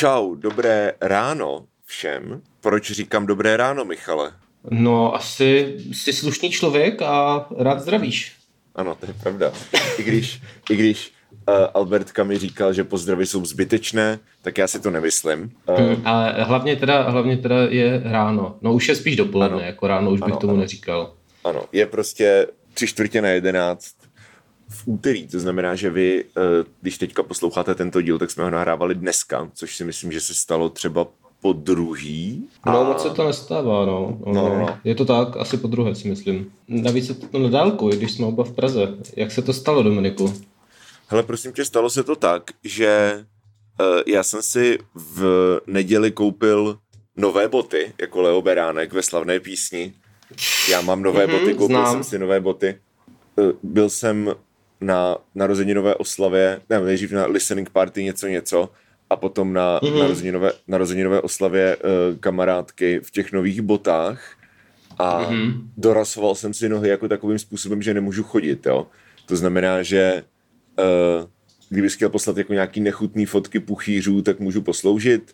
Čau, dobré ráno všem. Proč říkám dobré ráno, Michale? No, asi jsi slušný člověk a rád zdravíš. Ano, to je pravda. I když, i když uh, Albertka mi říkal, že pozdravy jsou zbytečné, tak já si to nemyslím. Uh, hmm, ale hlavně teda, hlavně teda je ráno. No už je spíš dopoledne, ano. jako ráno už bych ano, tomu ano. neříkal. Ano, je prostě tři čtvrtě na jedenáct v úterý, to znamená, že vy, uh, když teďka posloucháte tento díl, tak jsme ho nahrávali dneska, což si myslím, že se stalo třeba po druhý. A... No, moc se to nestává, no. no, no, no. Je to tak, asi po druhé si myslím. Navíc je to na dálku, i když jsme oba v Praze. Jak se to stalo, Dominiku? Hele, prosím tě, stalo se to tak, že uh, já jsem si v neděli koupil nové boty, jako Leo Beránek ve slavné písni. Já mám nové mm-hmm, boty, koupil znám. jsem si nové boty. Uh, byl jsem na narozeninové oslavě, ne, nejdřív na listening party něco něco a potom na mm-hmm. narozeninové, narozeninové oslavě uh, kamarádky v těch nových botách a mm-hmm. dorasoval jsem si nohy jako takovým způsobem, že nemůžu chodit, jo. To znamená, že uh, kdybych chtěl poslat jako nějaký nechutný fotky puchýřů, tak můžu posloužit.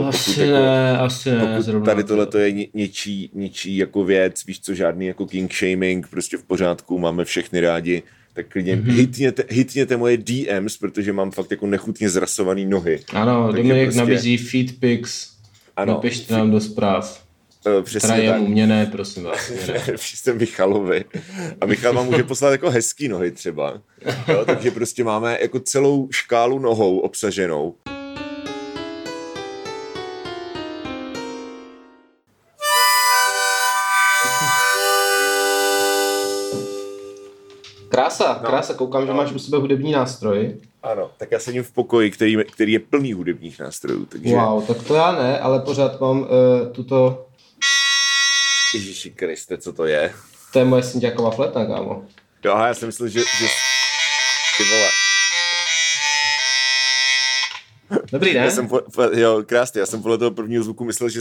Uh, asi jako, ne, asi ne. Pokud tady tohle to je ně, něčí, něčí jako věc, víš co, žádný jako king shaming, prostě v pořádku, máme všechny rádi tak klidně mm-hmm. hitněte, hitněte moje DMs, protože mám fakt jako nechutně zrasovaný nohy. Ano, Dominik prostě... nabízí feed pics, ano, napište nám do zpráv. Uh, přesně Trajem tak. mě ne, prosím vás. Jste Michalovi. A Michal vám může poslat jako hezký nohy třeba. Jo, takže prostě máme jako celou škálu nohou obsaženou. Krása, no. krása, koukám, no. že máš u sebe hudební nástroj. Ano, tak já sedím v pokoji, který, který je plný hudebních nástrojů. Takže... Wow, tak to já ne, ale pořád mám uh, tuto... Ježíši Kriste, co to je? To je moje synťáková fleta, kámo. Jo, aha, já jsem myslel, že... že... Ty vole. Dobrý den. Já jsem, po, jo, krásně, já jsem podle toho prvního zvuku myslel, že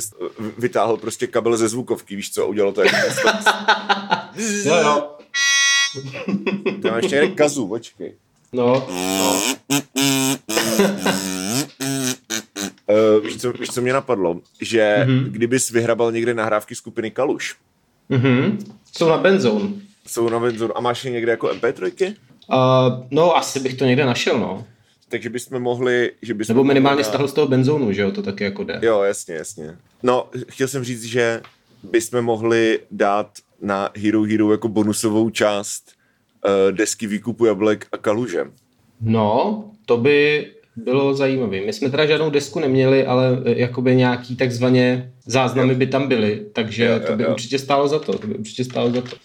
vytáhl prostě kabel ze zvukovky, víš co, a udělal to jako... jo, jo. To má ještě jeden kazu, počkej. No. no. Uh, víš, co, víš, co mě napadlo? Že mm-hmm. kdybys vyhrabal někde nahrávky skupiny Kaluš. Mm-hmm. Jsou na Benzone. Jsou na Benzone. A máš je někde jako MP3? Uh, no, asi bych to někde našel, no. Takže bychom mohli... Že bychom Nebo minimálně na... stáhl z toho benzónu, že jo, to taky jako jde. Jo, jasně, jasně. No, chtěl jsem říct, že bychom mohli dát na Hero Hero jako bonusovou část uh, desky výkupu jablek a kaluže. No, to by bylo zajímavé. My jsme teda žádnou desku neměli, ale eh, jakoby nějaký takzvaně záznamy by tam byly, takže jo, jo, to by určitě stálo za to. To by určitě stálo za to.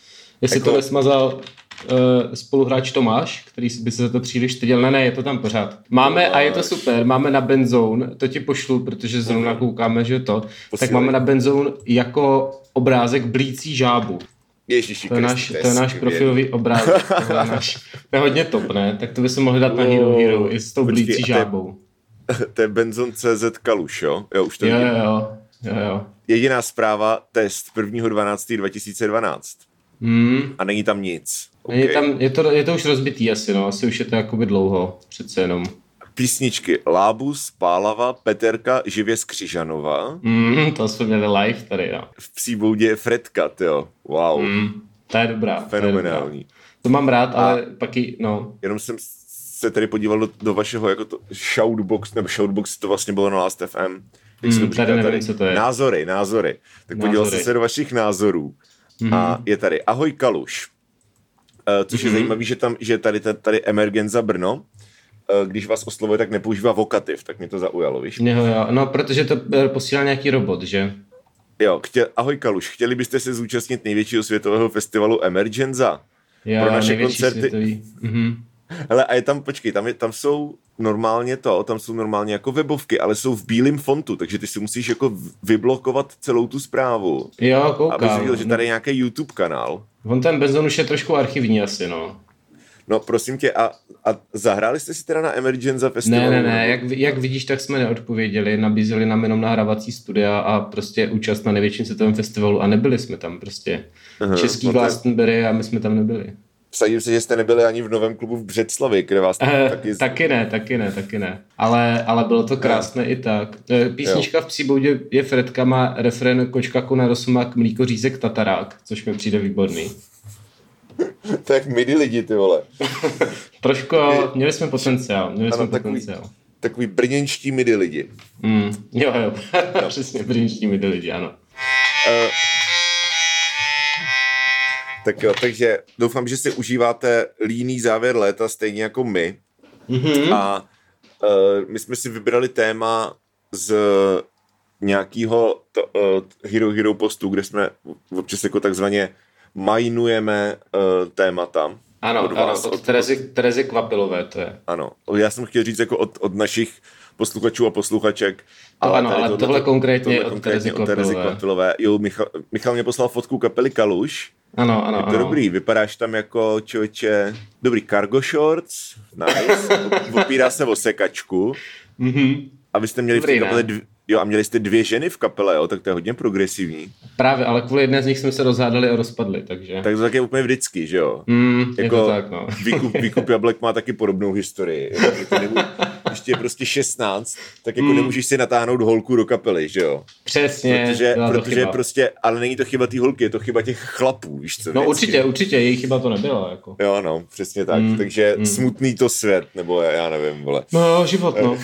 Jestli jako... to nesmazal uh, spoluhráč Tomáš, který by se za to příliš styděl. Ne, ne, je to tam pořád. Máme, a je to super, máme na Benzone, to ti pošlu, protože zrovna koukáme, že to, Posílej. tak máme na Benzone jako obrázek blící žábu. Ježiši to, je náš, to je náš profilový obrázek. to, je náš, to je hodně top, ne? Tak to by se mohli dát na Hero Hero i s tou Počkej, blící žábou. To je Benzon CZ Kaluš, jo? Jo, už to jo, jo, jo, jo, jo. Jediná zpráva, test 1.12.2012. Hmm. A není tam nic. Okay. Je, tam, je, to, je to už rozbitý asi, no. Asi už je to jakoby dlouho, přece jenom. Písničky Lábus, Pálava, Peterka, Živě z Křižanova. Mm, to jsme měli live tady, no. V psí boudě je Fredka, jo. Wow. Mm, to je dobrá. Fenomenální. To, je dobrá. to mám rád, ale A pak i, no. Jenom jsem se tady podíval do, do vašeho jako to shoutbox, nebo shoutbox to vlastně bylo na Last FM. Jak mm, tady nevím, tady. co to je. Názory, názory. Tak názory. podíval jsem se do vašich názorů. Mm. A je tady Ahoj Kaluš. Uh, což mm-hmm. je mhm. zajímavé, že tam, že tady, tady Emergenza Brno, když vás oslovuje, tak nepoužívá vokativ, tak mě to zaujalo, víš? Jo, jo, no, protože to posílá nějaký robot, že? Jo, chtěl, ahoj Kaluš, chtěli byste se zúčastnit největšího světového festivalu Emergenza? Jo, pro naše koncerty. Světový. Mm-hmm. Hele, a je tam, počkej, tam, je, tam jsou normálně to, tam jsou normálně jako webovky, ale jsou v bílém fontu, takže ty si musíš jako vyblokovat celou tu zprávu. Jo, koukám. Abys viděl, že tady je nějaký YouTube kanál. On ten Benzon už je trošku archivní asi, no. No prosím tě, a, a zahráli jste si teda na Emergenza festivalu? Ne, ne, ne, jak, jak vidíš, tak jsme neodpověděli, nabízeli nám jenom nahrávací studia a prostě účast na největším světovém festivalu a nebyli jsme tam prostě. Aha, Český no Glastonbury a my jsme tam nebyli. vsadím se, že jste nebyli ani v novém klubu v Břeclavi, kde vás uh, taky... Taky ne, taky ne, taky ne. Ale, ale bylo to krásné no. i tak. Eh, písnička jo. v Příboudě je Fredka, má refren Kočka kuna rosmak, mlíko řízek tatarák, což mi přijde výborný. Tak midi lidi, ty vole. Trošku, měli jsme potenciál, měli ano, jsme takový, potenciál. Takový brněnští midi lidi. Mm, jo, jo, no. přesně brněnští midi lidi, ano. Uh, tak jo, takže doufám, že si užíváte líný závěr léta stejně jako my. Mm-hmm. A uh, my jsme si vybrali téma z nějakého to, uh, Hero Hero postu, kde jsme občas jako takzvaně majnujeme uh, témata. Ano, od, vás, ano, od, od Terezy, Terezy Kvapilové to je. Ano, já jsem chtěl říct jako od, od našich posluchačů a posluchaček. Ale ano, ale tohle, tohle konkrétně tohle od Terezy Kvapilové. Terezy Kvapilové. Jo, Michal, Michal mě poslal fotku kapely Kaluš. Ano, ano, Je to ano. dobrý, vypadáš tam jako člověče, dobrý cargo shorts, nice, opírá se o sekačku. Mm-hmm. A vy jste měli dobrý, v té kapele dvě, Jo, a měli jste dvě ženy v kapele, jo, tak to je hodně progresivní. Právě, ale kvůli jedné z nich jsme se rozhádali a rozpadli, takže... Tak to tak je úplně vždycky, že jo? Mm, jako je to tak, no. výkup, výkup jablek má taky podobnou historii. Jako nemů, když je prostě 16, tak jako mm. nemůžeš si natáhnout holku do kapely, že jo? Přesně. Protože, protože prostě, ale není to chyba té holky, je to chyba těch chlapů, víš co? No vždycky. určitě, určitě, její chyba to nebyla, jako. Jo, no, přesně tak. Mm. Takže mm. smutný to svět, nebo já nevím, vole. No, život, no.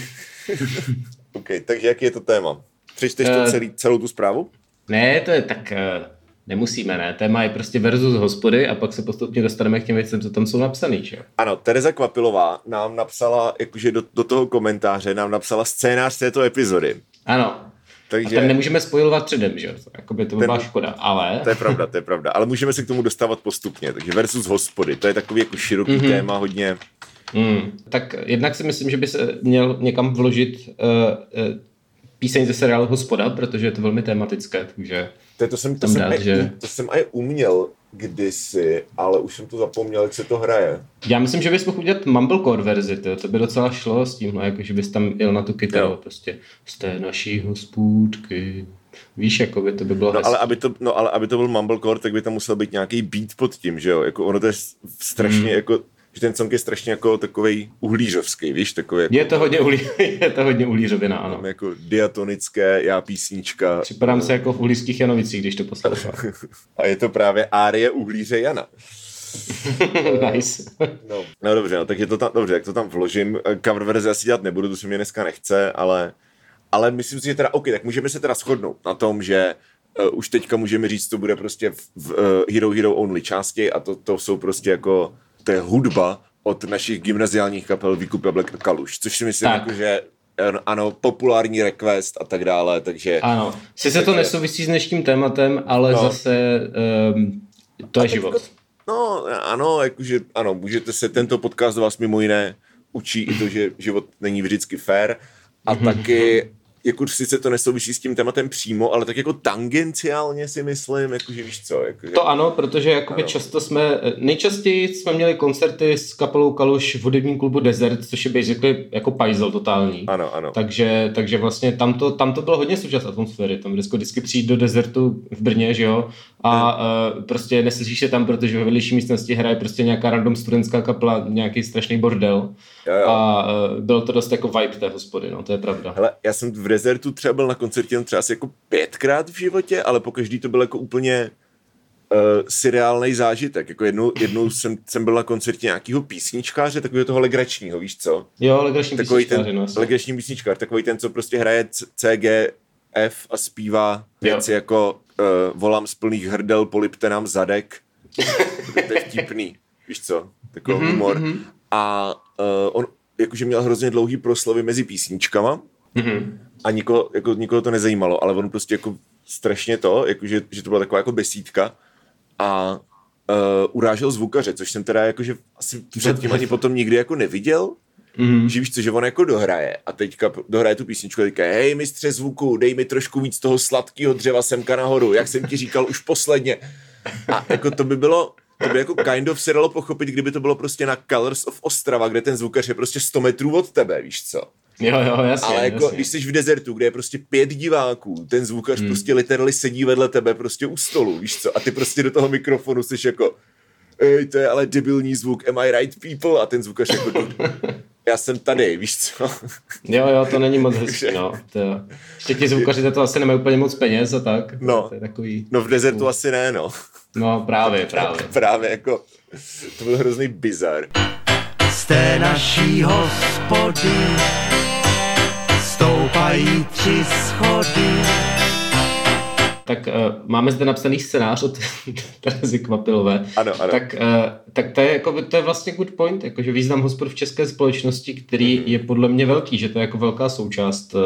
OK, takže jaký je to téma? Přečteš to eh, celý, celou tu zprávu? Ne, to je tak... Eh, nemusíme, ne? Téma je prostě versus hospody a pak se postupně dostaneme k těm věcem, co tam jsou napsaný, že? Ano, Tereza Kvapilová nám napsala, jakože do, do toho komentáře nám napsala scénář této epizody. Ano, takže... A ten nemůžeme spojovat předem, že jo? Jakoby to by byla škoda, ale... To je pravda, to je pravda. Ale můžeme se k tomu dostávat postupně. Takže versus hospody, to je takový jako široký mm-hmm. téma, hodně... Mm. Tak jednak si myslím, že by se měl někam vložit uh, uh, píseň ze seriálu Hospoda, protože je to velmi tematické, takže to, to jsem, to jsem, dát, aj, že... to jsem aj uměl kdysi, ale už jsem to zapomněl, jak se to hraje. Já myslím, že bys mohl udělat mumblecore verzi, to, to by docela šlo s tím, jako že bys tam jel na tu kytaru, jo. prostě z té naší hospůdky. Víš, jako by to by bylo no, ale aby to, no, ale aby to byl mumblecore, tak by tam musel být nějaký beat pod tím, že jo? Jako ono to je strašně hmm. jako že ten song je strašně jako takový uhlířovský, víš, takový jako, je to hodně, uhlí, je to hodně uhlířovina, ano. Jako diatonické, já písnička. Připadám se jako v uhlířských Janovicích, když to poslouchám. A je to právě árie uhlíře Jana. nice. no, no dobře, no, tak je to tam, dobře, jak to tam vložím. Cover verze asi dělat nebudu, to se mě dneska nechce, ale, ale myslím si, že teda, OK, tak můžeme se teda shodnout na tom, že uh, už teďka můžeme říct, to bude prostě v, v uh, Hero Hero Only části a to, to jsou prostě jako to je hudba od našich gymnaziálních kapel Výkup Jablek Kaluš, což si myslím, jako, že ano, populární request a tak dále, takže... Ano, sice to nesouvisí s dnešním tématem, ale no. zase um, to je život. No, ano, jakože, ano, můžete se, tento podcast vás mimo jiné učí i to, že život není vždycky fair a mm-hmm. taky jako sice to nesouvisí s tím tématem přímo, ale tak jako tangenciálně si myslím, jakože víš co. Jako, to ano, protože jakoby ano. často jsme, nejčastěji jsme měli koncerty s kapelou Kaluš v hudebním klubu Desert, což je basically jako pajzel totální. Ano, ano. Takže, takže vlastně tam to, tam to bylo hodně součást atmosféry, tam vždycky, vždycky přijít do Desertu v Brně, že jo, a hmm. uh, prostě neslyšíš se tam, protože ve vedlejší místnosti hraje prostě nějaká random studentská kapela, nějaký strašný bordel. Jo, jo. A uh, bylo to dost jako vibe té hospody, no, to je pravda. Hele, já jsem v Desertu třeba byl na koncertě jen třeba asi jako pětkrát v životě, ale po každý to byl jako úplně uh, seriálnej zážitek. Jako jednou, jednou jsem, jsem byl na koncertě nějakého písničkáře, takového toho legračního, víš co? Jo, legrační takový ten, no, legrační písničkář, takový ten, co prostě hraje CG, F a zpívá věci jo. jako uh, volám z plných hrdel, polipte nám zadek. to je vtipný, víš co? Takový mm-hmm, humor. Mm-hmm. A uh, on jakože měl hrozně dlouhý proslovy mezi písničkama, Mm-hmm. A nikoho, jako, nikoho to nezajímalo, ale on prostě jako strašně to, jako, že, že to byla taková jako besídka a uh, urážel zvukaře, což jsem teda jakože asi předtím ani potom nikdy jako neviděl, Mm-hmm. Že víš co, že on jako dohraje a teďka dohraje tu písničku a říká, hej mistře zvuku, dej mi trošku víc toho sladkého dřeva semka nahoru, jak jsem ti říkal už posledně. A jako to by bylo, to by jako kind of se dalo pochopit, kdyby to bylo prostě na Colors of Ostrava, kde ten zvukař je prostě 100 metrů od tebe, víš co. Jo, jo, jasně. Ale jako, jasně. když jsi v dezertu, kde je prostě pět diváků, ten zvukař hmm. prostě literally sedí vedle tebe prostě u stolu, víš co, a ty prostě do toho mikrofonu jsi jako ej, to je ale debilní zvuk, am I right people? A ten zvukař jako, já jsem tady, víš co? Jo, jo, to není moc hezký, no. To, ještě ti zvukaři to asi nemají úplně moc peněz a tak. No, to je takový... no v dezertu uh. asi ne, no. No právě, právě. právě jako, to byl hrozný bizar. Z té naší hospody stoupají tři schody. Tak uh, máme zde napsaný scénář od Terezy Kvapilové. Ano, ano. Tak, uh, tak to, je, jako, to je vlastně good point, jakože význam hospod v české společnosti, který mm-hmm. je podle mě velký, že to je jako velká součást uh,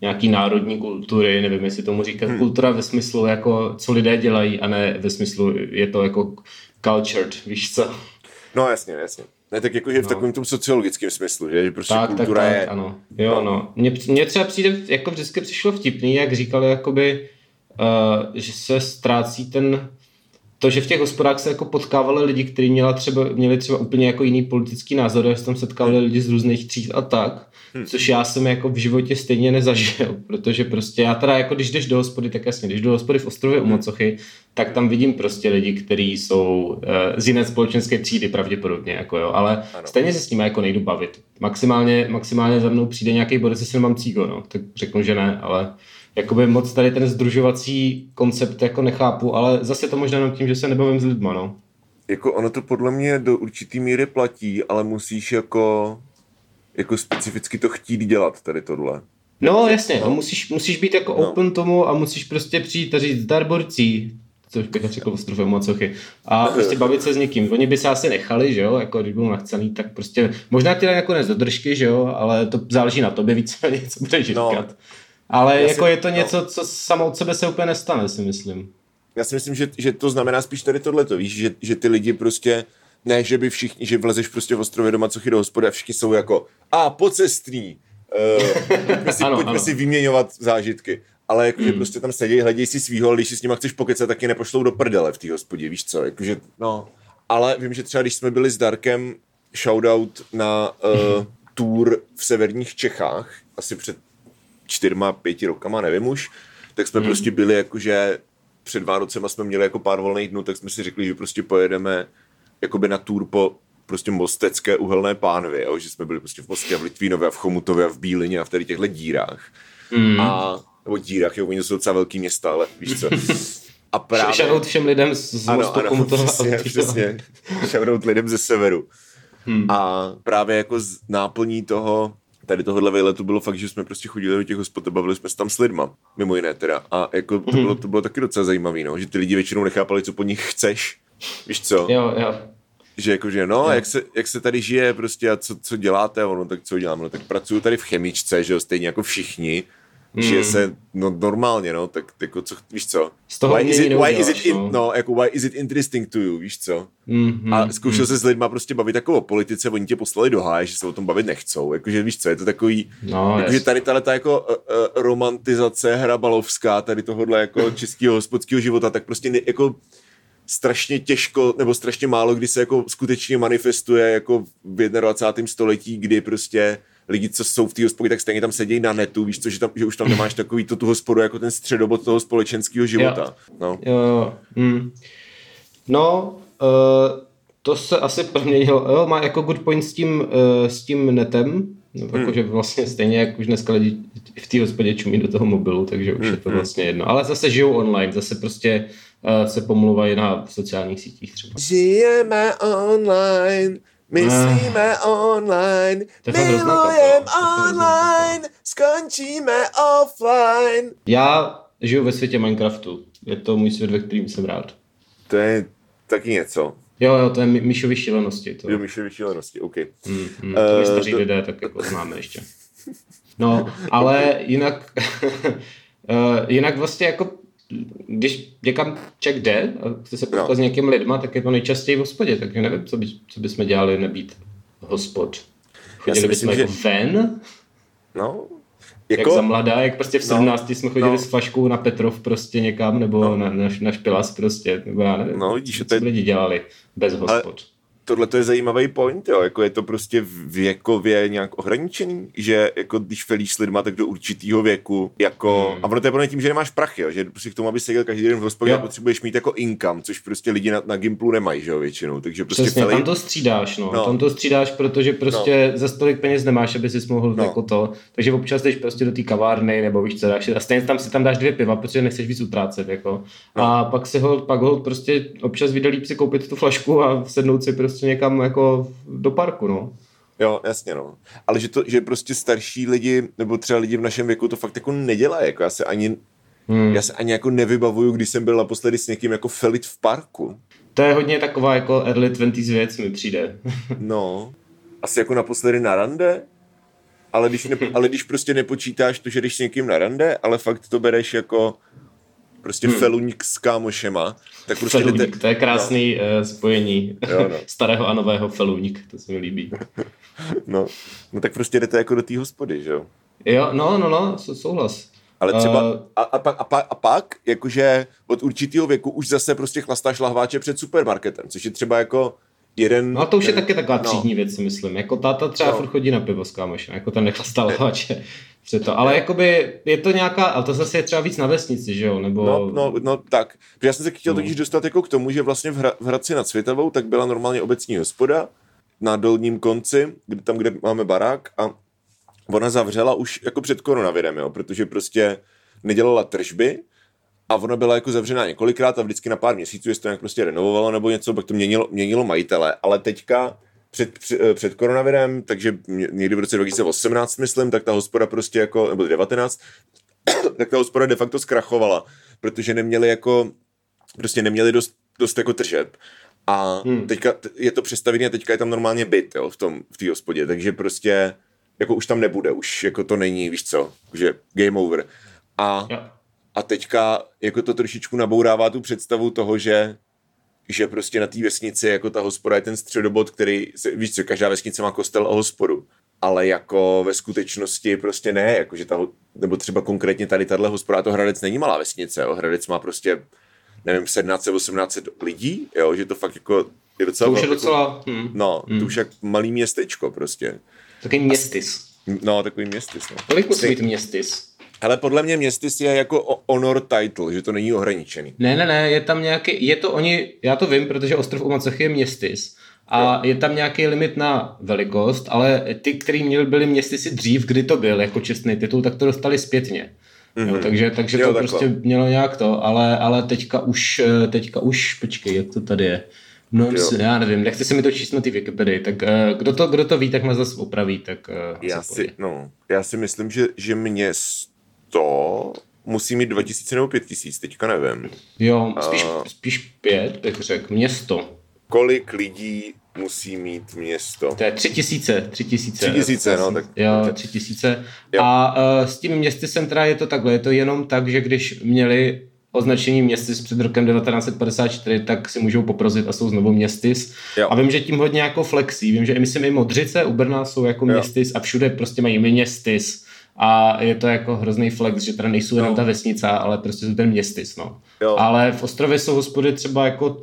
nějaký národní kultury, nevím, jestli tomu říkat hmm. kultura ve smyslu, jako co lidé dělají, a ne ve smyslu, je to jako cultured, víš co? No jasně, jasně. Ne, tak jakože v no. takovém tom sociologickém smyslu, že prostě tak, kultura tak, tak, je... ano. Jo, no. no. Mně, mně třeba přijde, jako vždycky přišlo vtipný, jak říkali, jakoby, uh, že se ztrácí ten to, že v těch hospodách se jako potkávali lidi, kteří měla třeba, měli třeba úplně jako jiný politický názor, že se tam setkávali lidi z různých tříd a tak, hmm. což já jsem jako v životě stejně nezažil, protože prostě já teda jako když jdeš do hospody, tak jasně, když do hospody v ostrově u hmm. Mocochy, tak tam vidím prostě lidi, kteří jsou uh, z jiné společenské třídy pravděpodobně, jako jo, ale ano. stejně se s nimi jako nejdu bavit. Maximálně, maximálně za mnou přijde nějaký bodec, jestli nemám cígo, no, tak řeknu, že ne, ale jakoby moc tady ten združovací koncept jako nechápu, ale zase to možná jenom tím, že se nebavím s lidma, no. Jako ono to podle mě do určitý míry platí, ale musíš jako, jako specificky to chtít dělat, tady tohle. No jasně, no. musíš, musíš být jako no. open tomu a musíš prostě přijít a říct zdar borcí, což bych řekl ostrovem Mocochy. A prostě bavit se s někým. Oni by se asi nechali, že jo, jako když budou nachcený, tak prostě možná ti jako nedodržky, že jo, ale to záleží na tobě víc, co budeš no. říkat. Ale Já jako si, je to no. něco, co samo od sebe se úplně nestane, si myslím. Já si myslím, že, že to znamená spíš tady tohleto, víš, že, že ty lidi prostě, ne, že by všichni, že vlezeš prostě v ostrově doma, co do hospody a všichni jsou jako, a pocestný, uh, pojďme, si, ano, pojďme ano. si vyměňovat zážitky. Ale jako, mm. prostě tam sedí, hledějí si svýho, ale když si s nima chceš pokecat, tak je nepošlou do prdele v té hospodě, víš co, jakože, no. Ale vím, že třeba když jsme byli s Darkem, shoutout na uh, tour v severních Čechách, asi před čtyřma, pěti rokama, nevím už, tak jsme hmm. prostě byli jakože před Vánocema jsme měli jako pár volných dnů, tak jsme si řekli, že prostě pojedeme jakoby na tour po prostě mostecké uhelné pánvy, jo? že jsme byli prostě v Mostě a v Litvínově a v Chomutově a v Bílině a v tady těchto dírách. Hmm. A, nebo dírách, jo, oni jsou docela velký města, ale víš co. A právě... Shoutout všem lidem z, ano, Mostu, ano, přesně, přesně. Shoutout lidem ze severu. Hmm. A právě jako z náplní toho tady tohohle vejletu bylo fakt, že jsme prostě chodili do těch hospod a bavili jsme se tam s lidma, mimo jiné teda. A jako to, bylo, to bylo taky docela zajímavé, no, že ty lidi většinou nechápali, co po nich chceš. Víš co? Jo, jo. Že jakože, no, jak se, jak se tady žije prostě a co, co děláte, ono, tak co děláme, no, tak pracuju tady v chemičce, že jo, stejně jako všichni mm. žije se no, normálně, no, tak jako co, víš co? Z toho why is it, why is it in, no. no, jako why is it interesting to you, víš co? Mm-hmm. A zkoušel mm. se s lidma prostě bavit jako o politice, oni tě poslali do háje, že se o tom bavit nechcou, jakože víš co, je to takový, no, jakože tady tahle ta jako uh, uh, romantizace hrabalovská, tady tohohle jako českého hospodského života, tak prostě ne, jako strašně těžko, nebo strašně málo, kdy se jako skutečně manifestuje jako v 21. století, kdy prostě lidi, co jsou v té hospodě, tak stejně tam sedí na netu, víš co, že, tam, že už tam nemáš takový to, tu hospodu jako ten středobod toho společenského života. Jo. No, jo, jo. Hmm. no uh, to se asi proměnilo, jo, má jako good point s tím, uh, s tím netem, no, hmm. jakože vlastně stejně, jak už dneska lidi v té hospodě čumí do toho mobilu, takže už hmm. je to hmm. vlastně jedno. Ale zase žijou online, zase prostě uh, se pomluvají na sociálních sítích třeba. Žijeme online, Myslíme online, milujeme online, skončíme offline. Já žiju ve světě Minecraftu. Je to můj svět, ve kterým jsem rád. To je taky něco. Jo, jo, to je Míšovy šílenosti. To. Jo, Míšovy šílenosti, OK. Mm, mm, to uh, staří to... lidé tak jako známe ještě. No, ale jinak, uh, jinak vlastně jako když někam ček jde a chce se potkat no. s někým lidma, tak je to nejčastěji v hospodě, takže nevím, co, by, co bychom dělali nebýt hospod. Chodili bychom že... jako ven? No, jako... Jak za mladá, jak prostě v 17 no, jsme chodili no. s Faškou na Petrov prostě někam, nebo no. na, na, na Špilas prostě, nebo já nevím, no, vidíš, co to je... lidi dělali bez hospod. Ale tohle to je zajímavý point, jo, jako je to prostě věkově nějak ohraničený, že jako když felíš s lidma, tak do určitého věku, jako, hmm. a ono to je tím, že nemáš prachy, jo, že prostě k tomu, aby seděl každý den v hospodě, potřebuješ mít jako income, což prostě lidi na, na Gimplu nemají, že jo, většinou, takže prostě Přesně, felí... tam to střídáš, no. no. tam to střídáš, protože prostě no. za stolik peněz nemáš, aby si mohl no. jako to, takže občas jdeš prostě do té kavárny, nebo víš co, dáš, a stejně tam si tam dáš dvě piva, protože nechceš víc utrácet, jako. No. A pak si ho, pak ho prostě občas vyjde si koupit tu flašku a sednout si prostě někam jako do parku, no. Jo, jasně, no. Ale že, to, že prostě starší lidi, nebo třeba lidi v našem věku to fakt jako nedělají, jako já se ani, hmm. já se ani jako nevybavuju, když jsem byl naposledy s někým jako felit v parku. To je hodně taková jako early 20s věc mi přijde. no, asi jako naposledy na rande, ale když, ne, ale když prostě nepočítáš to, že jdeš s někým na rande, ale fakt to bereš jako prostě hmm. feluník s kámošema, tak prostě feluník, jdete... to je krásný no. uh, spojení jo, no. starého a nového feluník, to se mi líbí. no, no tak prostě jdete jako do té hospody, že jo? Jo, no, no, no, souhlas. Ale třeba, uh, a, a, pak, a, pak, a pak, jakože od určitého věku už zase prostě chlastáš lahváče před supermarketem, což je třeba jako jeden... No a to už jeden, je taky taková no. třídní věc, si myslím. Jako táta třeba no. furt chodí na pivo s kámošem, jako ten nechlastá lahváče to. Ale jakoby je to nějaká, ale to zase je třeba víc na vesnici, že jo? Nebo... No, no, no tak. Já jsem se chtěl no. totiž dostat jako k tomu, že vlastně v, Hra, v Hradci nad Světovou tak byla normálně obecní hospoda na dolním konci, kde, tam, kde máme barák a ona zavřela už jako před koronavirem, jo, protože prostě nedělala tržby a ona byla jako zavřená několikrát a vždycky na pár měsíců, jestli to nějak prostě renovovalo nebo něco, pak to měnilo, měnilo majitele, ale teďka před, před, před koronavirem, takže někdy v roce 2018, myslím, tak ta hospoda prostě jako, nebo 19, tak ta hospoda de facto zkrachovala, protože neměli jako, prostě neměli dost, dost jako tržeb. A hmm. teďka je to přestavené a teďka je tam normálně byt, jo, v tom, v té hospodě, takže prostě jako už tam nebude, už jako to není, víš co, že game over. A, a teďka jako to trošičku nabourává tu představu toho, že že prostě na té vesnici jako ta hospoda je ten středobod, který, víš co, každá vesnice má kostel a hospodu, ale jako ve skutečnosti prostě ne, jakože ta, nebo třeba konkrétně tady tahle hospoda, to Hradec není malá vesnice, jo, Hradec má prostě, nevím, 1700-1800 lidí, jo, že to fakt jako je docela... To už je docela... Hmm. No, hmm. to už jak malý městečko prostě. Takový městis. No, takový městis, no. Kolik musí být městis? Ale podle mě městy je jako honor title, že to není ohraničený. Ne, ne, ne, je tam nějaký, je to oni, já to vím, protože ostrov u Macechy je městys. A jo. je tam nějaký limit na velikost, ale ty, který měli, byli městysy dřív, kdy to byl jako čestný titul, tak to dostali zpětně. Mm-hmm. Jo, takže takže jo, to takhle. prostě mělo nějak to, ale, ale teďka už, teďka už, počkej, jak to tady je. No, jo. já nevím, nechci si mi to číst na ty Wikipedii, tak uh, kdo, to, kdo to ví, tak mě zase opraví, tak uh, já, si, no, já si myslím, že, že mě to musí mít 2000 nebo 5000, teďka nevím. Jo, spíš, uh, spíš pět, bych řekl, město. Kolik lidí musí mít město? To je tři tisíce, tři tisíce. Tři tisíce, no. Tak, jo, tři tisíce. Jo. A uh, s tím městy centra je to takhle, je to jenom tak, že když měli označení městys před rokem 1954, tak si můžou poprozit a jsou znovu městys. Jo. A vím, že tím hodně jako flexí. Vím, že myslím i Modřice u Brna jsou jako jo. městys a všude prostě mají městys a je to jako hrozný flex, že teda nejsou jenom no. ta vesnice, ale prostě jsou ten městys, no. Jo. Ale v Ostrově jsou hospody třeba jako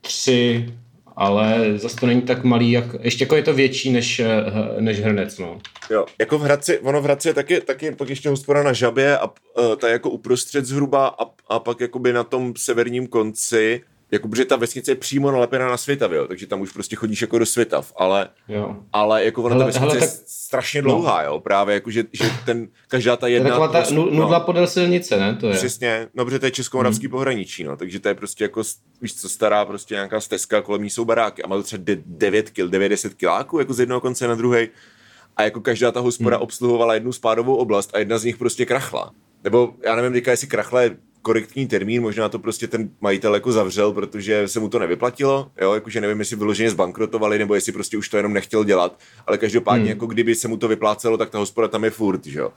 tři, ale zase to není tak malý, jak, ještě jako je to větší než, eh, než Hrnec, no. Jo, jako v Hradci, ono v Hradci je taky, taky pak ještě hospoda na Žabě a uh, ta je jako uprostřed zhruba a, a pak jakoby na tom severním konci jako, protože ta vesnice je přímo nalepená na Světav, jo, takže tam už prostě chodíš jako do Světav, ale, jo. ale jako ona hele, ta vesnice hele, tak... je strašně dlouhá, no. jo, právě jako, že, že ten, každá ta jedna... Taková ta no, nudla podél silnice, ne, to je. Přesně, no, protože to je českomoravský hmm. pohraničí, no, takže to je prostě jako, víš co, stará prostě nějaká stezka, kolem ní jsou baráky a má to třeba 9 kil, 90 kiláků, jako z jednoho konce na druhý a jako každá ta hospoda hmm. obsluhovala jednu spádovou oblast a jedna z nich prostě krachla. Nebo já nevím, teďka jestli krachla je korektní termín, možná to prostě ten majitel jako zavřel, protože se mu to nevyplatilo, jo, jakože nevím, jestli vyloženě zbankrotovali, nebo jestli prostě už to jenom nechtěl dělat, ale každopádně, hmm. jako kdyby se mu to vyplácelo, tak ta hospoda tam je furt, že jo.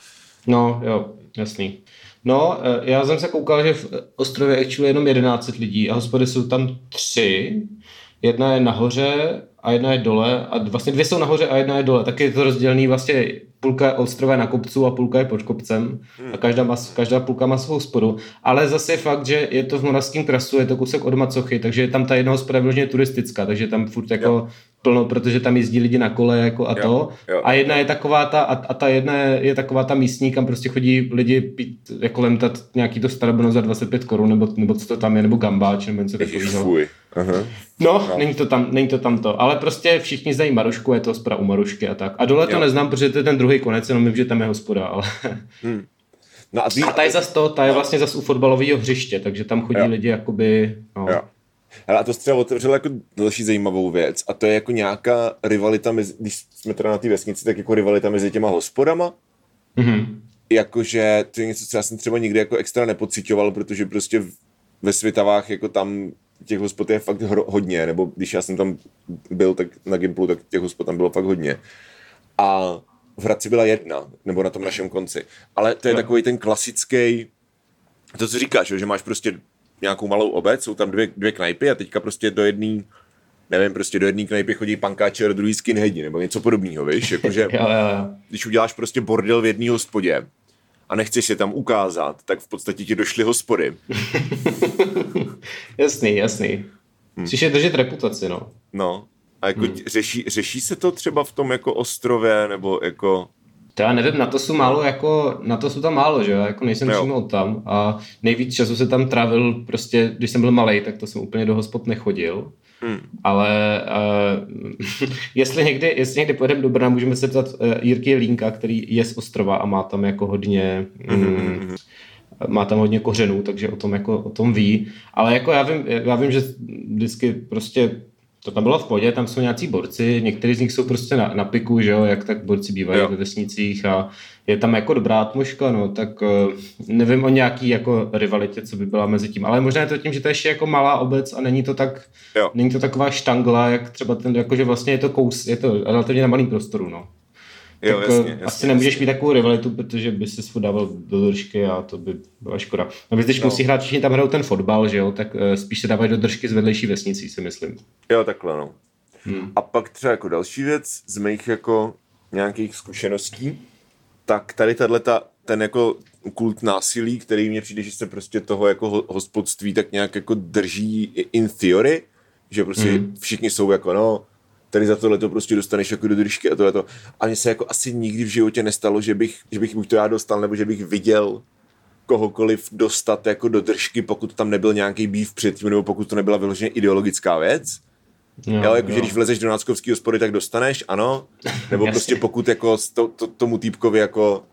No, jo, jasný. No, eh, já jsem se koukal, že v ostrově je jenom 11 lidí a hospody jsou tam tři. Jedna je nahoře a jedna je dole a vlastně dvě jsou nahoře a jedna je dole. Tak je to rozdělený vlastně půlka je ostrové na kopcu a půlka je pod kopcem a každá, má, každá půlka má svou sporu. Ale zase je fakt, že je to v Moravském krasu, je to kousek od Macochy, takže je tam ta jedna hospoda vyloženě turistická, takže tam furt jako jo. Plno, protože tam jezdí lidi na kole jako a jo. to. Jo. A jedna je taková ta, a, a ta jedna je, je taková ta místní, kam prostě chodí lidi pít, jako lemtat nějaký to starobno za 25 korun, nebo, nebo co to tam je, nebo gambáč, nebo něco takového. Aha. No, no, není to tam, není to tam to, ale prostě všichni znají Marušku, je to hospoda u Marušky a tak. A dole jo. to neznám, protože to je ten druhý konec, jenom vím, že tam je hospoda, ale... Hmm. No a, ty... a ta je zas to, ta je no. vlastně zas u fotbalového hřiště, takže tam chodí jo. lidi jakoby, no. Jo. Hele, a to třeba otevřelo jako další zajímavou věc a to je jako nějaká rivalita mezi, když jsme teda na té vesnici, tak jako rivalita mezi těma hospodama. Mm-hmm. Jakože to je něco, co já jsem třeba nikdy jako extra nepocitoval, protože prostě ve Svitavách jako tam těch hospod je fakt hro, hodně, nebo když já jsem tam byl tak na Gimplu, tak těch hospod tam bylo fakt hodně. A v Hradci byla jedna, nebo na tom našem konci. Ale to je no. takový ten klasický, to co říkáš, že máš prostě nějakou malou obec, jsou tam dvě, dvě knajpy a teďka prostě do jedné nevím, prostě do jedné knajpy chodí pankáče a do druhé skinheadi, nebo něco podobného, víš, jakože jo, jo, jo. když uděláš prostě bordel v jedné hospodě a nechceš se tam ukázat, tak v podstatě ti došly hospody. jasný, jasný. Hmm. Musíš je držet reputaci, no. No. A jako hmm. řeší, řeší se to třeba v tom jako ostrově, nebo jako... To já nevím, na to jsou málo, jako, na to jsou tam málo, že jo, jako nejsem jo. přímo tam a nejvíc času se tam trávil prostě, když jsem byl malý, tak to jsem úplně do hospod nechodil. Hmm. Ale uh, jestli, někdy, jestli někdy pojedeme do Brna, můžeme se ptat uh, Jirky Línka, který je z ostrova a má tam jako hodně mm, má tam hodně kořenů, takže o tom, jako, o tom ví. Ale jako já vím, já vím, že vždycky prostě to tam bylo v podě, tam jsou nějací borci, někteří z nich jsou prostě na, na piku, že jo, jak tak borci bývají ve vesnicích a je tam jako dobrá atmosféra, no, tak uh, nevím o nějaký jako rivalitě, co by byla mezi tím, ale možná je to tím, že to je ještě jako malá obec a není to tak, jo. není to taková štangla, jak třeba ten, jakože vlastně je to kous, je to relativně na malým prostoru, no. Jo, tak jasně, jasně, asi nemůžeš mít takovou rivalitu, protože by se dával do držky a to by byla škoda. A když no. musí hrát, všichni tam hrajou ten fotbal, že jo, tak uh, spíš se dávají do držky z vedlejší vesnicí, si myslím. Jo, takhle no. Hmm. A pak třeba jako další věc z mých jako nějakých zkušeností, tak tady tato, ten jako kult násilí, který mně přijde, že se prostě toho jako hospodství tak nějak jako drží in theory, že prostě hmm. všichni jsou jako no, tady za tohle to prostě dostaneš jako do držky a tohle to. A mně se jako asi nikdy v životě nestalo, že bych, že bych buď to já dostal, nebo že bych viděl kohokoliv dostat jako do držky, pokud tam nebyl nějaký býv předtím, nebo pokud to nebyla vyloženě ideologická věc. Jo, jo, jako, jo. že když vlezeš do náckovského hospody, tak dostaneš, ano. Nebo prostě pokud jako to, to, tomu týpkovi jako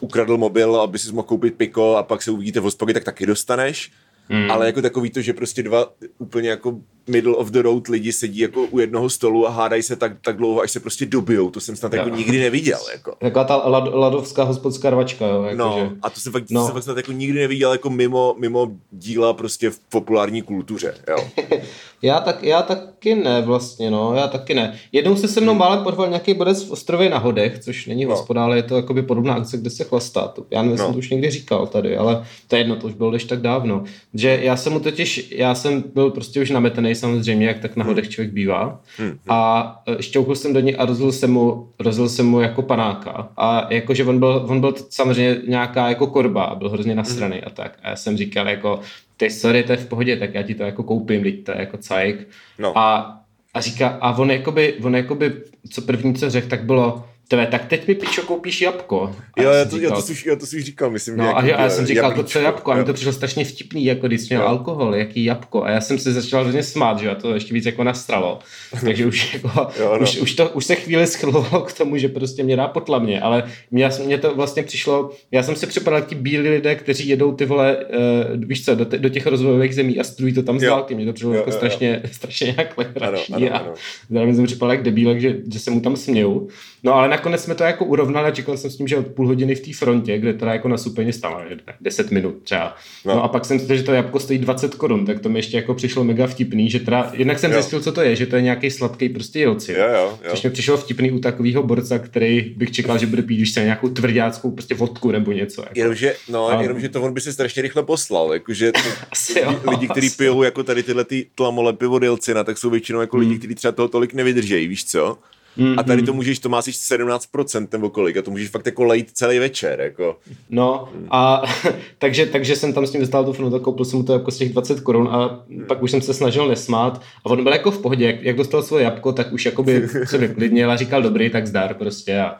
ukradl mobil, aby si mohl koupit piko a pak se uvidíte v hospodě, tak taky dostaneš. Hmm. Ale jako takový to, že prostě dva úplně jako middle of the road lidi sedí jako u jednoho stolu a hádají se tak, tak dlouho, až se prostě dobijou. To jsem snad jako nikdy neviděl. Jako. Taková ta lad, ladovská hospodská rvačka. Jo, jako no, že... a to jsem fakt, no. jsem fakt snad jako nikdy neviděl jako mimo, mimo díla prostě v populární kultuře. Jo. já, tak, já taky ne vlastně, no, já taky ne. Jednou se se mnou hmm. málem podval nějaký bodec v ostrově na Hodech, což není no. hospoda, ale je to jakoby podobná akce, kde se chlastá. To, já nevím, no. jsem to už někdy říkal tady, ale to je jedno, to už bylo tak dávno. Že já jsem mu totiž, já jsem byl prostě už nametený samozřejmě, jak tak na hodech člověk bývá. Hmm. A e, šťouchl jsem do něj a rozil jsem mu, rozil jsem mu jako panáka. A jakože on byl, on byl samozřejmě nějaká jako korba a byl hrozně nasraný hmm. a tak. A já jsem říkal jako, ty sorry, to je v pohodě, tak já ti to jako koupím, teď to je jako cajk. No. A, a říká, a on jakoby, on jakoby, co první, co řekl, tak bylo, Tve, tak teď mi pičo koupíš jabko. A jo, já to, já, to já to jsi říkal, myslím. No a já, já jsem říkal, to co jabko, a mi to přišlo strašně vtipný, jako když měl alkohol, jaký jabko. A já jsem se začal hrozně smát, že a to ještě víc jako nastralo. Takže už, jako, jo, no. už, už, to, už se chvíli schlovalo k tomu, že prostě mě dá potla mě, ale mě, mě to vlastně přišlo, já jsem si připadal ti bílí lidé, kteří jedou ty vole, uh, víš co, do, do, těch rozvojových zemí a studují to tam z dálky. Mně to přišlo jo, jako jo, strašně, jo. strašně nějak legrační. A zároveň jsem připadal jak debílek, že, že se mu tam směju. No ale nakonec jsme to jako urovnali a čekal jsem s tím, že od půl hodiny v té frontě, kde teda jako na supeně stalo 10 minut třeba. No. no. a pak jsem si že to jabko stojí 20 korun, tak to mi ještě jako přišlo mega vtipný, že teda, jednak jsem jo. zjistil, co to je, že to je nějaký sladký prostě jelci. Jo, jo, jo. Což mi přišlo vtipný u takového borca, který bych čekal, že bude pít už se nějakou tvrdáckou prostě vodku nebo něco. Jako. Jenomže, no, a... jenomže to on by se strašně rychle poslal, jakože lidi, lidi, kteří pijou jako tady tyhle ty tlamole pivo delcina, tak jsou většinou jako hmm. lidi, kteří třeba toho tolik nevydržejí, víš co? Mm-hmm. A tady to můžeš, to má asi 17% nebo kolik a to můžeš fakt jako lejt celý večer. Jako. No a takže, takže jsem tam s ním dostal tu fonu, koupil jsem mu to jako z těch 20 korun a mm. pak už jsem se snažil nesmát a on byl jako v pohodě, jak, jak dostal svoje jabko, tak už jakoby se vyklidnil a říkal dobrý, tak zdar prostě. A,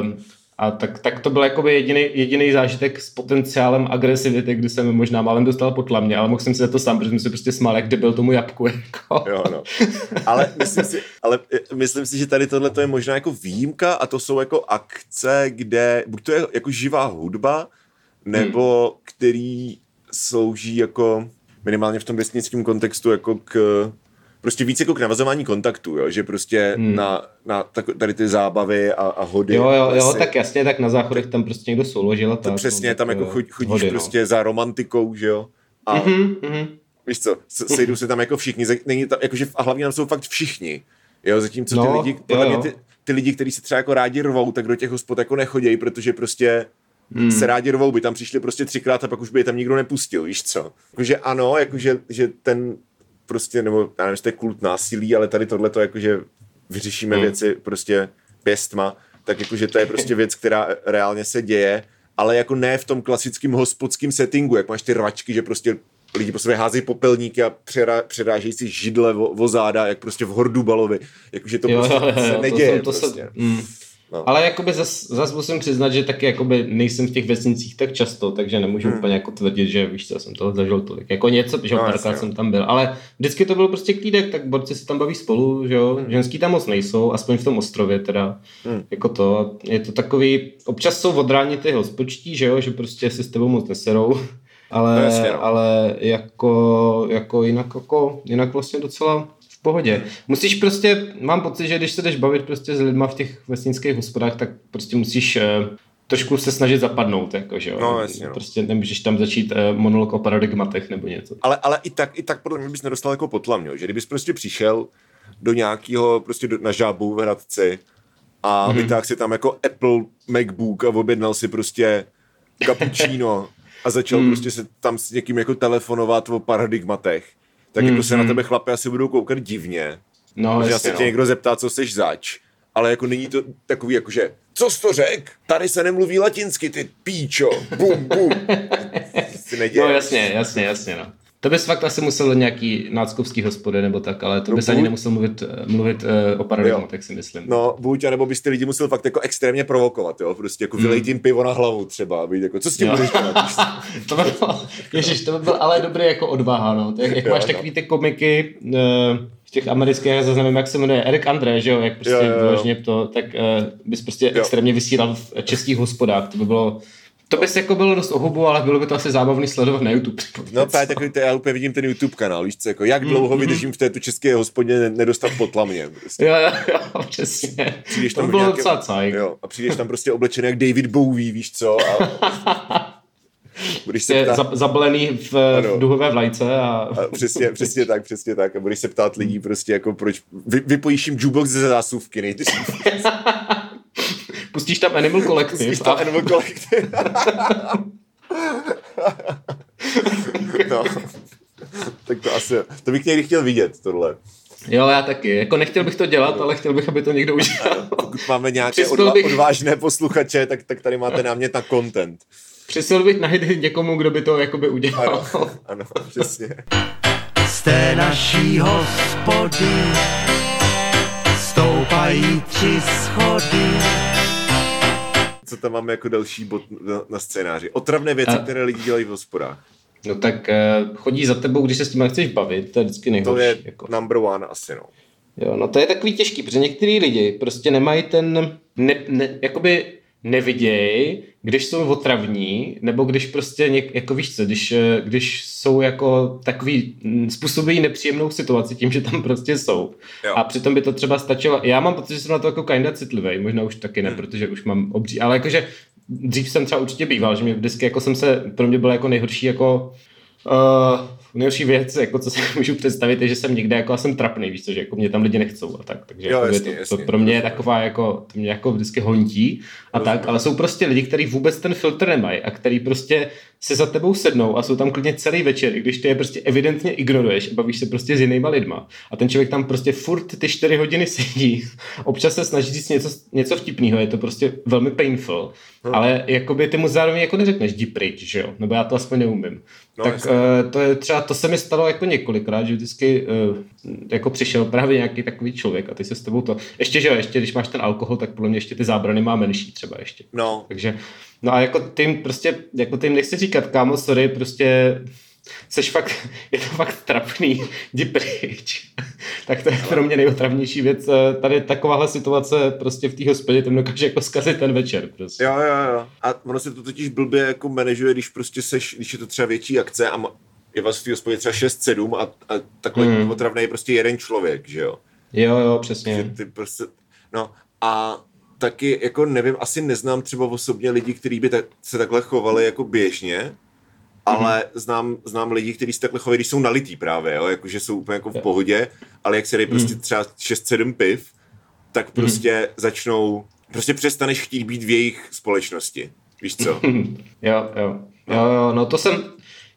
um, a tak, tak to byl jakoby jediný, jediný zážitek s potenciálem agresivity, kdy jsem možná málem dostal po tlamě, ale mohl jsem si za to sám, protože jsem se prostě smál, jak byl tomu jabku. Jako. Jo, no. Ale myslím si, ale eh, myslím si, že tady tohle je možná jako výjimka a to jsou jako akce, kde buď to je jako živá hudba, nebo hmm. který slouží jako minimálně v tom vesnickém kontextu jako k prostě víc jako k navazování kontaktu, jo? že prostě hmm. na, na tak, tady ty zábavy a, a hody. Jo, jo, jo, tak jasně, tak na záchodech tam prostě někdo souložil. A to tak, přesně, no, tam jako chodíš hody, no. prostě no. za romantikou, že jo. A mm-hmm, mm-hmm. víš co, sejdou se tam jako všichni, není tam, jakože, a hlavně tam jsou fakt všichni. Jo, zatímco ty no, lidi, podle mě ty, ty lidi, kteří se třeba jako rádi rvou, tak do těch hospod jako nechodějí, protože prostě hmm. se rádi rvou, by tam přišli prostě třikrát a pak už by je tam nikdo nepustil, víš co. Jakože ano, jakože že ten prostě, nebo já nevím, to je kult násilí, ale tady tohle to jakože vyřešíme hmm. věci prostě pěstma, tak jakože to je prostě věc, která reálně se děje, ale jako ne v tom klasickém hospodském settingu, jak máš ty rvačky, že prostě lidi po sobě házejí popelníky a přerá, přerážejí si židle vo, vo záda, jak prostě v hordu balovi. Jakože to jo, prostě jo, jo, se neděje. To, jsem, to prostě. se, mm. No. Ale jakoby zas, zas musím přiznat, že taky jakoby nejsem v těch vesnicích tak často, takže nemůžu hmm. úplně jako tvrdit, že víš co, jsem toho zažil tolik. Jako něco, že no, párkrát jsem tam byl, ale vždycky to byl prostě klídek, tak borci se tam baví spolu, že jo, hmm. ženský tam moc nejsou, aspoň v tom ostrově teda, hmm. jako to. Je to takový, občas jsou odráni ty hospočtí, že jo, že prostě si s tebou moc neserou. Ale, no, jasně, no. ale jako, jako jinak, jako, jinak vlastně docela, pohodě. Musíš prostě, mám pocit, že když se jdeš bavit prostě s lidma v těch vesnických hospodách, tak prostě musíš uh, trošku se snažit zapadnout, jako, že jo. No, jasně, no. Prostě nemůžeš tam začít uh, monolog o paradigmatech nebo něco. Ale, ale i, tak, i tak podle mě bys nedostal jako potlam, jo? že kdybys prostě přišel do nějakého, prostě do, na žábu v Hradci a mm-hmm. vytáhl si tam jako Apple MacBook a objednal si prostě cappuccino a začal mm. prostě se tam s někým jako telefonovat o paradigmatech tak mm, jako se na tebe chlapi asi budou koukat divně. No, že se no. tě někdo zeptá, co jsi zač. Ale jako není to takový jako, že co jsi to řek? Tady se nemluví latinsky, ty píčo. Bum, bum. no jasně, jasně, jasně, no. To bys fakt asi musel nějaký náckovský hospody nebo tak, ale to no, bys buď... ani nemusel mluvit, eh, mluvit uh, o paradigmu, tak si myslím. No, buď, anebo bys ty lidi musel fakt jako extrémně provokovat, jo, prostě jako vylej tím pivo na hlavu třeba, aby jako, co s tím budeš to by bylo, ježiš, to by byl ale dobrý jako odvaha, no. Tak, jak jo, máš no. takový ty komiky, uh, v těch amerických, já nevím, jak se jmenuje, Erik André, že jo, jak prostě jo, jo, jo. to, tak uh, bys prostě jo. extrémně vysílal v českých hospodách, to by bylo to bys jako bylo dost ohubu, ale bylo by to asi zábavný sledovat na YouTube. No právě takový, to, já úplně vidím ten YouTube kanál, víš co, jako jak dlouho mm-hmm. vydržím v této české hospodě nedostat potlamě. Prostě. Jo, jo, jo, přesně. Přijdeš tam to bylo nějaké, docela cajk. Jo, a přijdeš tam prostě oblečený jak David Bowie, víš co, a Budeš se ptát... zabalený v, v duhové vlajce. A... a... přesně, přesně tak, přesně tak. A budeš se ptát lidí prostě jako proč, vy, vypojíš jim jukebox ze zásuvky nejdřív. Pustíš tam Animal Collective. Pustíš tam a... Animal Collective. no. tak to asi, to bych někdy chtěl vidět, tohle. Jo, já taky. Jako nechtěl bych to dělat, ale chtěl bych, aby to někdo udělal. Pokud máme nějaké odva- bych... odvážné posluchače, tak, tak tady máte námět na content. Přisil bych najít někomu, kdo by to jakoby udělal. Ano, ano přesně. Z té naší hospody stoupají tři schody. Co tam máme jako další bod na, na scénáři? Otravné věci, A... které lidi dělají v hospodách. No tak uh, chodí za tebou, když se s tím chceš bavit, to je vždycky nejhorší. To je jako. number one asi, no. Jo, no to je takový těžký, protože některý lidi prostě nemají ten, ne, ne, jakoby neviděj, když jsou otravní, nebo když prostě, něk, jako víš co, když, eh, když jsou jako takový, mm, způsobují nepříjemnou situaci tím, že tam prostě jsou. Jo. A přitom by to třeba stačilo, já mám pocit, že jsem na to jako kinda citlivý, možná už taky ne, hmm. protože už mám obří, ale jakože dřív jsem třeba určitě býval, že mě vždycky jako jsem se, pro mě bylo jako nejhorší jako uh, nejhorší věc, jako co si můžu představit, je, že jsem někde jako jsem trapný, víš co, že jako mě tam lidi nechcou a tak. Takže jo, jako jasně, to, jasně. to, pro mě je taková jako, to mě jako vždycky hontí a Rozumím. tak, ale jsou prostě lidi, kteří vůbec ten filtr nemají a který prostě se za tebou sednou a jsou tam klidně celý večer, když ty je prostě evidentně ignoruješ a bavíš se prostě s jinýma lidma. A ten člověk tam prostě furt ty čtyři hodiny sedí, občas se snaží říct něco, něco vtipného, je to prostě velmi painful, hmm. ale jakoby ty mu zároveň jako neřekneš, jdi pryč, že jo? Nebo já to aspoň neumím. No, tak uh, to je třeba, to se mi stalo jako několikrát, že vždycky uh, jako přišel právě nějaký takový člověk a ty se s tebou to, ještě že jo, ještě když máš ten alkohol, tak podle mě ještě ty zábrany má menší třeba ještě. No. Takže No a jako tím prostě, jako tím nechci říkat, kámo, sorry, prostě seš fakt, je to fakt trapný, jdi pryč. tak to je pro mě nejotravnější věc. Tady takováhle situace prostě v té hospodě to dokáže jako zkazit ten večer. Prostě. Jo, jo, jo. A ono se to totiž blbě jako manažuje, když prostě seš, když je to třeba větší akce a je vás v té hospodě třeba 6-7 a, a takhle hmm. otravný je prostě jeden člověk, že jo? Jo, jo, přesně. Ty prostě, no a taky, jako nevím, asi neznám třeba osobně lidi, kteří by tak, se takhle chovali jako běžně, ale mm-hmm. znám, znám lidi, kteří se takhle chovají, když jsou nalitý právě, jo? Jako, že jsou úplně jako v pohodě, ale jak se dají prostě mhm. třeba 6-7 piv, tak mhm. prostě mm-hmm. začnou, prostě přestaneš chtít být v jejich společnosti. Víš co? jo, jo. Jo, jo, no to jsem,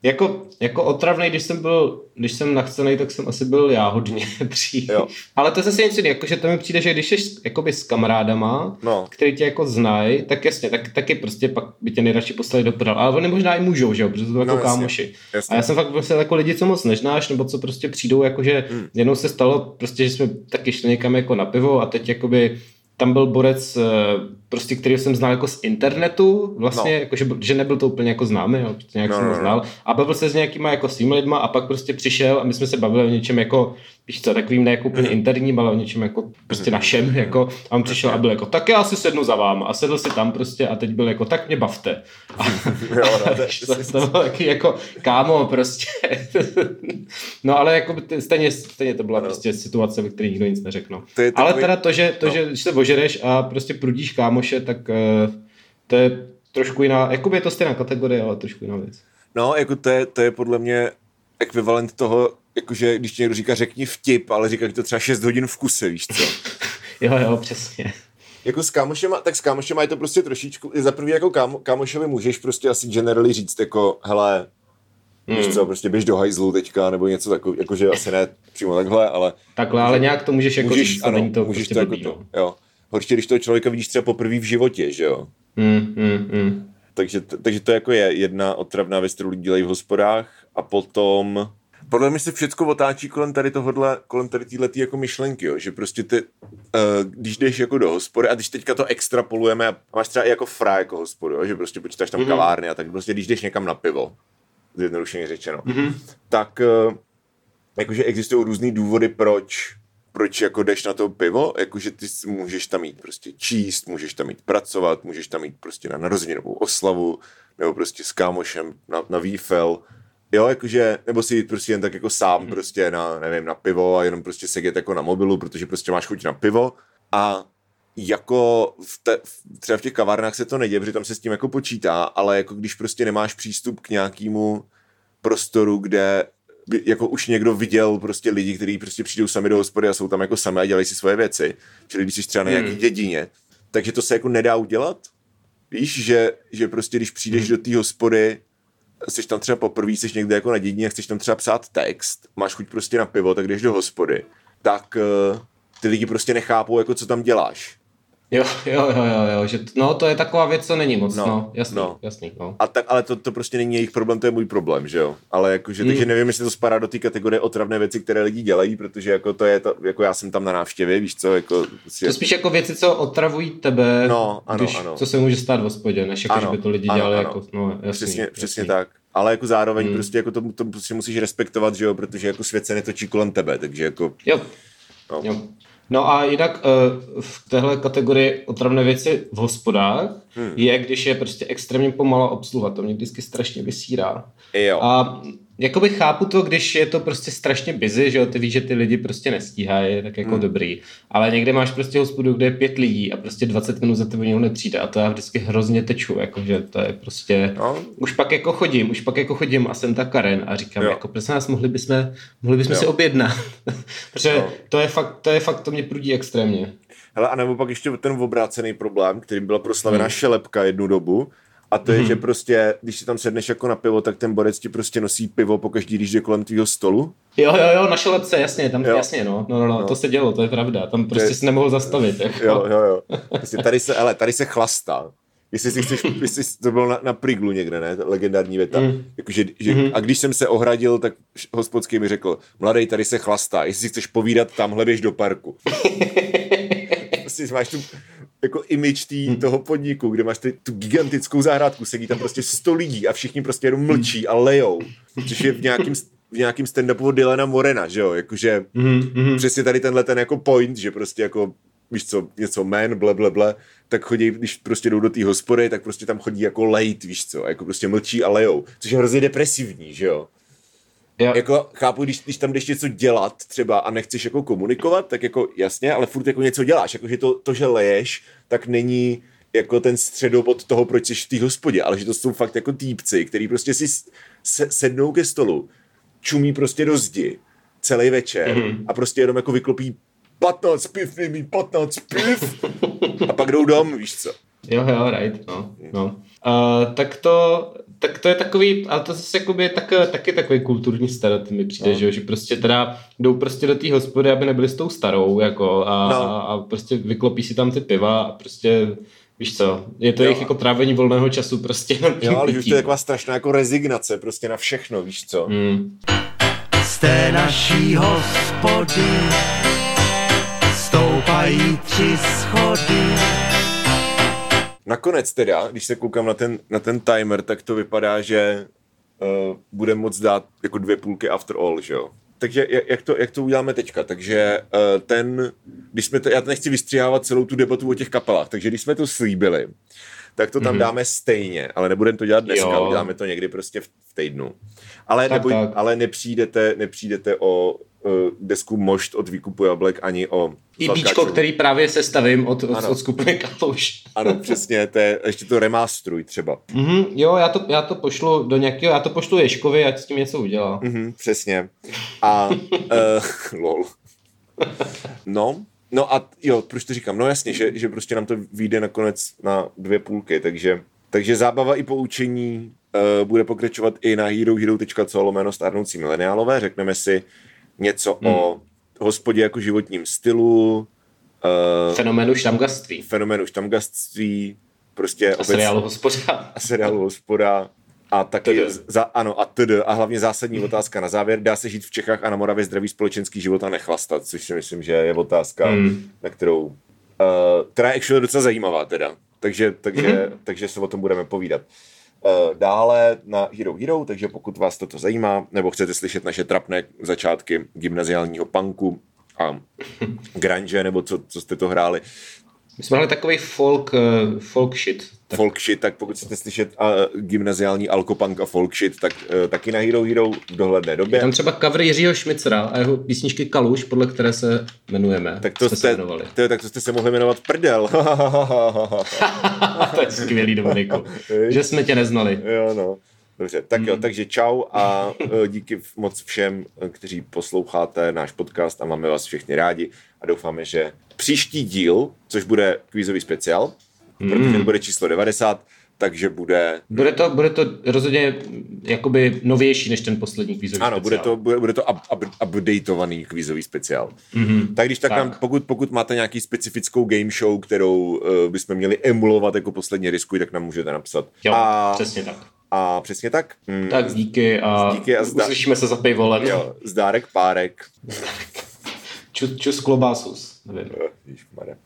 jako, jako otravný, když jsem byl, když jsem nachcený, tak jsem asi byl já hodně dřív. Jo. Ale to je zase něco jako, že to mi přijde, že když jsi jakoby s kamarádama, no. který tě jako znají, tak jasně, tak, taky prostě pak by tě nejradši poslali do prdel. Ale oni možná i můžou, že jo, protože to jsou jako no, kámoši. Jasně. A já jsem fakt prostě jako lidi, co moc neznáš, nebo co prostě přijdou, jakože hmm. jednou se stalo prostě, že jsme taky šli někam jako na pivo a teď jakoby tam byl borec, eh, prostě, který jsem znal jako z internetu, vlastně, no. jako, že, že nebyl to úplně jako známý, jo, prostě nějak no, jsem ho no, no. znal, a bavil se s nějakýma jako svými lidma a pak prostě přišel a my jsme se bavili o něčem jako víš co, takovým ne jako úplně mhm. interním, ale o něčem jako prostě mhm. našem, jako, a on přišel a byl jako, tak já si sednu za vám a sedl si tam prostě a teď byl jako, tak mě bavte. A, jo, no, to, to, bylo taky jako, kámo, prostě. no ale jako stejně, stejně to byla no. prostě situace, ve které nikdo nic neřekl. No. Ale teda to, že, to, no. že když se ožereš a prostě prudíš kámoše, tak uh, to je trošku jiná, jako je to stejná kategorie, ale trošku jiná věc. No, jako to je, to je podle mě ekvivalent toho, jakože když ti někdo říká řekni vtip, ale říká to třeba 6 hodin v kuse, víš co? jo, jo, přesně. Jako s kámošema, tak s kámošema je to prostě trošičku, za prvý jako kámo, kámošovi můžeš prostě asi generally říct jako, hele, Hmm. Víš co, prostě běž do hajzlu teďka, nebo něco takového, jakože asi ne přímo takhle, ale... Takhle, ale nějak to můžeš jako můžeš, říct, ano, není to můžeš prostě to jako blbý, jako to, jo. Horší, když toho člověka vidíš třeba poprvé v životě, že jo? Hmm, hmm, hmm. Takže, takže to jako je jedna otravná věc, kterou lidi dělají v hospodách a potom podle mě se všechno otáčí kolem tady tohohle, kolem tady téhle jako myšlenky, jo, že prostě ty, uh, když jdeš jako do hospody a když teďka to extrapolujeme a máš třeba i jako fra jako hospodu, jo, že prostě počítáš tam mm-hmm. kavárny a tak prostě když jdeš někam na pivo, zjednodušeně řečeno, mm-hmm. tak uh, jakože existují různý důvody, proč proč jako jdeš na to pivo, jakože ty můžeš tam jít prostě číst, můžeš tam jít pracovat, můžeš tam jít prostě na narozeninovou oslavu, nebo prostě s kámošem na, na výfel, Jo, jakože, nebo si jít prostě jen tak jako sám mm. prostě na, nevím, na pivo a jenom prostě sedět jako na mobilu, protože prostě máš chuť na pivo. A jako v te, třeba v těch kavárnách se to neděje, protože tam se s tím jako počítá, ale jako když prostě nemáš přístup k nějakému prostoru, kde jako už někdo viděl prostě lidi, kteří prostě přijdou sami do hospody a jsou tam jako sami a dělají si svoje věci, čili když jsi třeba na nějaký hmm. dědině, takže to se jako nedá udělat. Víš, že, že prostě když přijdeš hmm. do té hospody jsi tam třeba poprvé, jsi někde jako na dědině, chceš tam třeba psát text, máš chuť prostě na pivo, tak jdeš do hospody, tak uh, ty lidi prostě nechápou, jako co tam děláš. Jo, jo, jo, jo, jo, že, no to je taková věc, co není moc, no, no jasný, no. jasný, no. A tak, ale to, to prostě není jejich problém, to je můj problém, že jo, ale jakože, mm. takže nevím, jestli to spadá do té kategorie otravné věci, které lidi dělají, protože jako to je to, jako já jsem tam na návštěvě, víš co, jako... Prostě... To spíš jako věci, co otravují tebe, no, ano, když, ano. co se může stát v hospodě, než jako, ano, že by to lidi ano, dělali ano. jako, no jasný, Přesně, jasný. přesně tak ale jako zároveň hmm. prostě jako to, to prostě musíš respektovat, že jo, protože jako svět se netočí kolem tebe, takže jako... Jo. No. jo. No a jinak uh, v téhle kategorii otravné věci v hospodách hmm. je, když je prostě extrémně pomalá obsluha. To mě vždycky strašně vysírá. Jo. A jakoby chápu to, když je to prostě strašně busy, že jo, ty víš, že ty lidi prostě nestíhají, tak jako hmm. dobrý. Ale někde máš prostě hospodu, kde je pět lidí a prostě 20 minut za tebou někdo nepřijde a to já vždycky hrozně teču, jakože to je prostě, no. už pak jako chodím, už pak jako chodím a jsem ta Karen a říkám, jo. jako prosím nás, mohli bychom, mohli bychom si objednat, protože no. to je fakt, to je fakt, to mě prudí extrémně. Hele, a nebo pak ještě ten obrácený problém, kterým byla proslavená hmm. šelepka jednu dobu, a to je, mm-hmm. že prostě, když si tam sedneš jako na pivo, tak ten borec ti prostě nosí pivo pokaždý, když jde kolem tvýho stolu. Jo, jo, jo, na šelepce, jasně, tam, jo. jasně, no. No, no, no, no, to se dělo, to je pravda. Tam prostě je... si nemohl zastavit. Jako. Jo, jo, jo. Prostě tady se, ale tady se chlastá. Jestli si chceš, jestli to bylo na, na Priglu někde, ne? Legendární věta. Mm. Jako, že, že, mm-hmm. A když jsem se ohradil, tak hospodský mi řekl, mladý, tady se chlastá, jestli si chceš povídat, tamhle běž do parku. prostě máš tu jako image tý, hmm. toho podniku, kde máš ty, tu gigantickou zahrádku, sedí tam prostě 100 lidí a všichni prostě jenom mlčí a lejou, což je v nějakým v nějakým stand-upu od Dylana Morena, že jo, jakože mm-hmm. přesně tady tenhle ten jako point, že prostě jako víš co, něco men, ble, ble, ble, tak chodí, když prostě jdou do té hospody, tak prostě tam chodí jako lejt, víš co, jako prostě mlčí a lejou, což je hrozně depresivní, že jo. Jo. Jako chápu, když, když tam jdeš něco dělat třeba a nechceš jako komunikovat, tak jako jasně, ale furt jako něco děláš. Jako, že to, to, že leješ, tak není jako ten středobod toho, proč jsi v té hospodě, ale že to jsou fakt jako týpci, který prostě si sednou ke stolu, čumí prostě do zdi celý večer mm-hmm. a prostě jenom jako vyklopí 15 piv, mi 15 piv a pak jdou dom, víš co. Jo, jo, right, no, no. Uh, tak to, tak to je takový, ale to zase jakoby tak, taky takový kulturní stereotyp mi přijde, no. že, že prostě teda jdou prostě do té hospody, aby nebyli s tou starou, jako a, no. a, a prostě vyklopí si tam ty piva a prostě Víš co, je to jo. jejich jako trávení volného času prostě. Jo, ale už to je taková strašná jako rezignace prostě na všechno, víš co. Hmm. Z té naší hospody stoupají tři schody Nakonec teda, když se koukám na ten, na ten timer, tak to vypadá, že uh, bude moc dát jako dvě půlky after all, že jo? Takže jak to, jak to uděláme teďka? Takže uh, ten, když jsme to, já nechci vystřihávat celou tu debatu o těch kapelách, takže když jsme to slíbili, tak to tam mm-hmm. dáme stejně, ale nebudeme to dělat dneska, jo. uděláme to někdy prostě v, v týdnu. Ale, tak, neboj, tak. ale nepřijdete, nepřijdete o desku Mošt od výkupu jablek ani o i bíčko, který právě sestavím od, od, od skupiny Kalouš. Ano, přesně, to je, ještě to remastruj třeba. Mm-hmm, jo, já to, já to pošlu do nějakého, já to pošlu Ješkovi, ať s tím něco udělá. Mm-hmm, přesně. A, uh, lol. No, no a jo, proč to říkám? No jasně, že, že prostě nám to vyjde nakonec na dvě půlky, takže, takže zábava i poučení uh, bude pokračovat i na herohero.co lomeno stárnoucí mileniálové. Řekneme si něco hmm. o hospodě jako životním stylu. Uh, fenoménu štamgastství. Fenoménu štamgastství, prostě... A seriálu hospoda. A seriálu hospoda. A taky, za, ano, a td. A hlavně zásadní otázka na závěr. Dá se žít v Čechách a na Moravě zdravý společenský život a nechlastat, což si myslím, že je otázka, hmm. na kterou, uh, která je actually docela zajímavá teda. Takže, takže, mm-hmm. takže se o tom budeme povídat. Eh, dále na Hero Hero, takže pokud vás toto zajímá, nebo chcete slyšet naše trapné začátky gymnaziálního punku a grunge, nebo co, co jste to hráli, my jsme hráli takový folk, uh, folk shit. Tak. Folk shit, tak pokud chcete slyšet uh, gymnaziální alkopunk a folk shit, tak uh, taky na Hero Hero v dohledné době. Je tam třeba cover Jiřího Šmicera a jeho písničky Kaluš, podle které se jmenujeme. Tak to, jste, to, tak to jste se mohli jmenovat Prdel. to je skvělý, Dominiku. že jsme tě neznali. Jo, no. Dobře, tak jo, hmm. takže čau a uh, díky moc všem, kteří posloucháte náš podcast a máme vás všechny rádi a doufáme, že příští díl, což bude kvízový speciál, mm. protože bude číslo 90, takže bude... Bude to, bude to rozhodně jakoby novější než ten poslední kvízový ano, speciál. Ano, bude to, bude, bude to up, up, updateovaný kvízový speciál. Mm-hmm. Tak když tak, tak. Nám, pokud, pokud máte nějaký specifickou game show, kterou uh, bychom měli emulovat jako poslední riskuj, tak nám můžete napsat. Jo, a, přesně tak. A přesně tak. Mm, tak díky a, díky a zda... uslyšíme se za pivolem. Jo, zdárek párek. čus, čus klobásus. Nevím. Ježišmarja.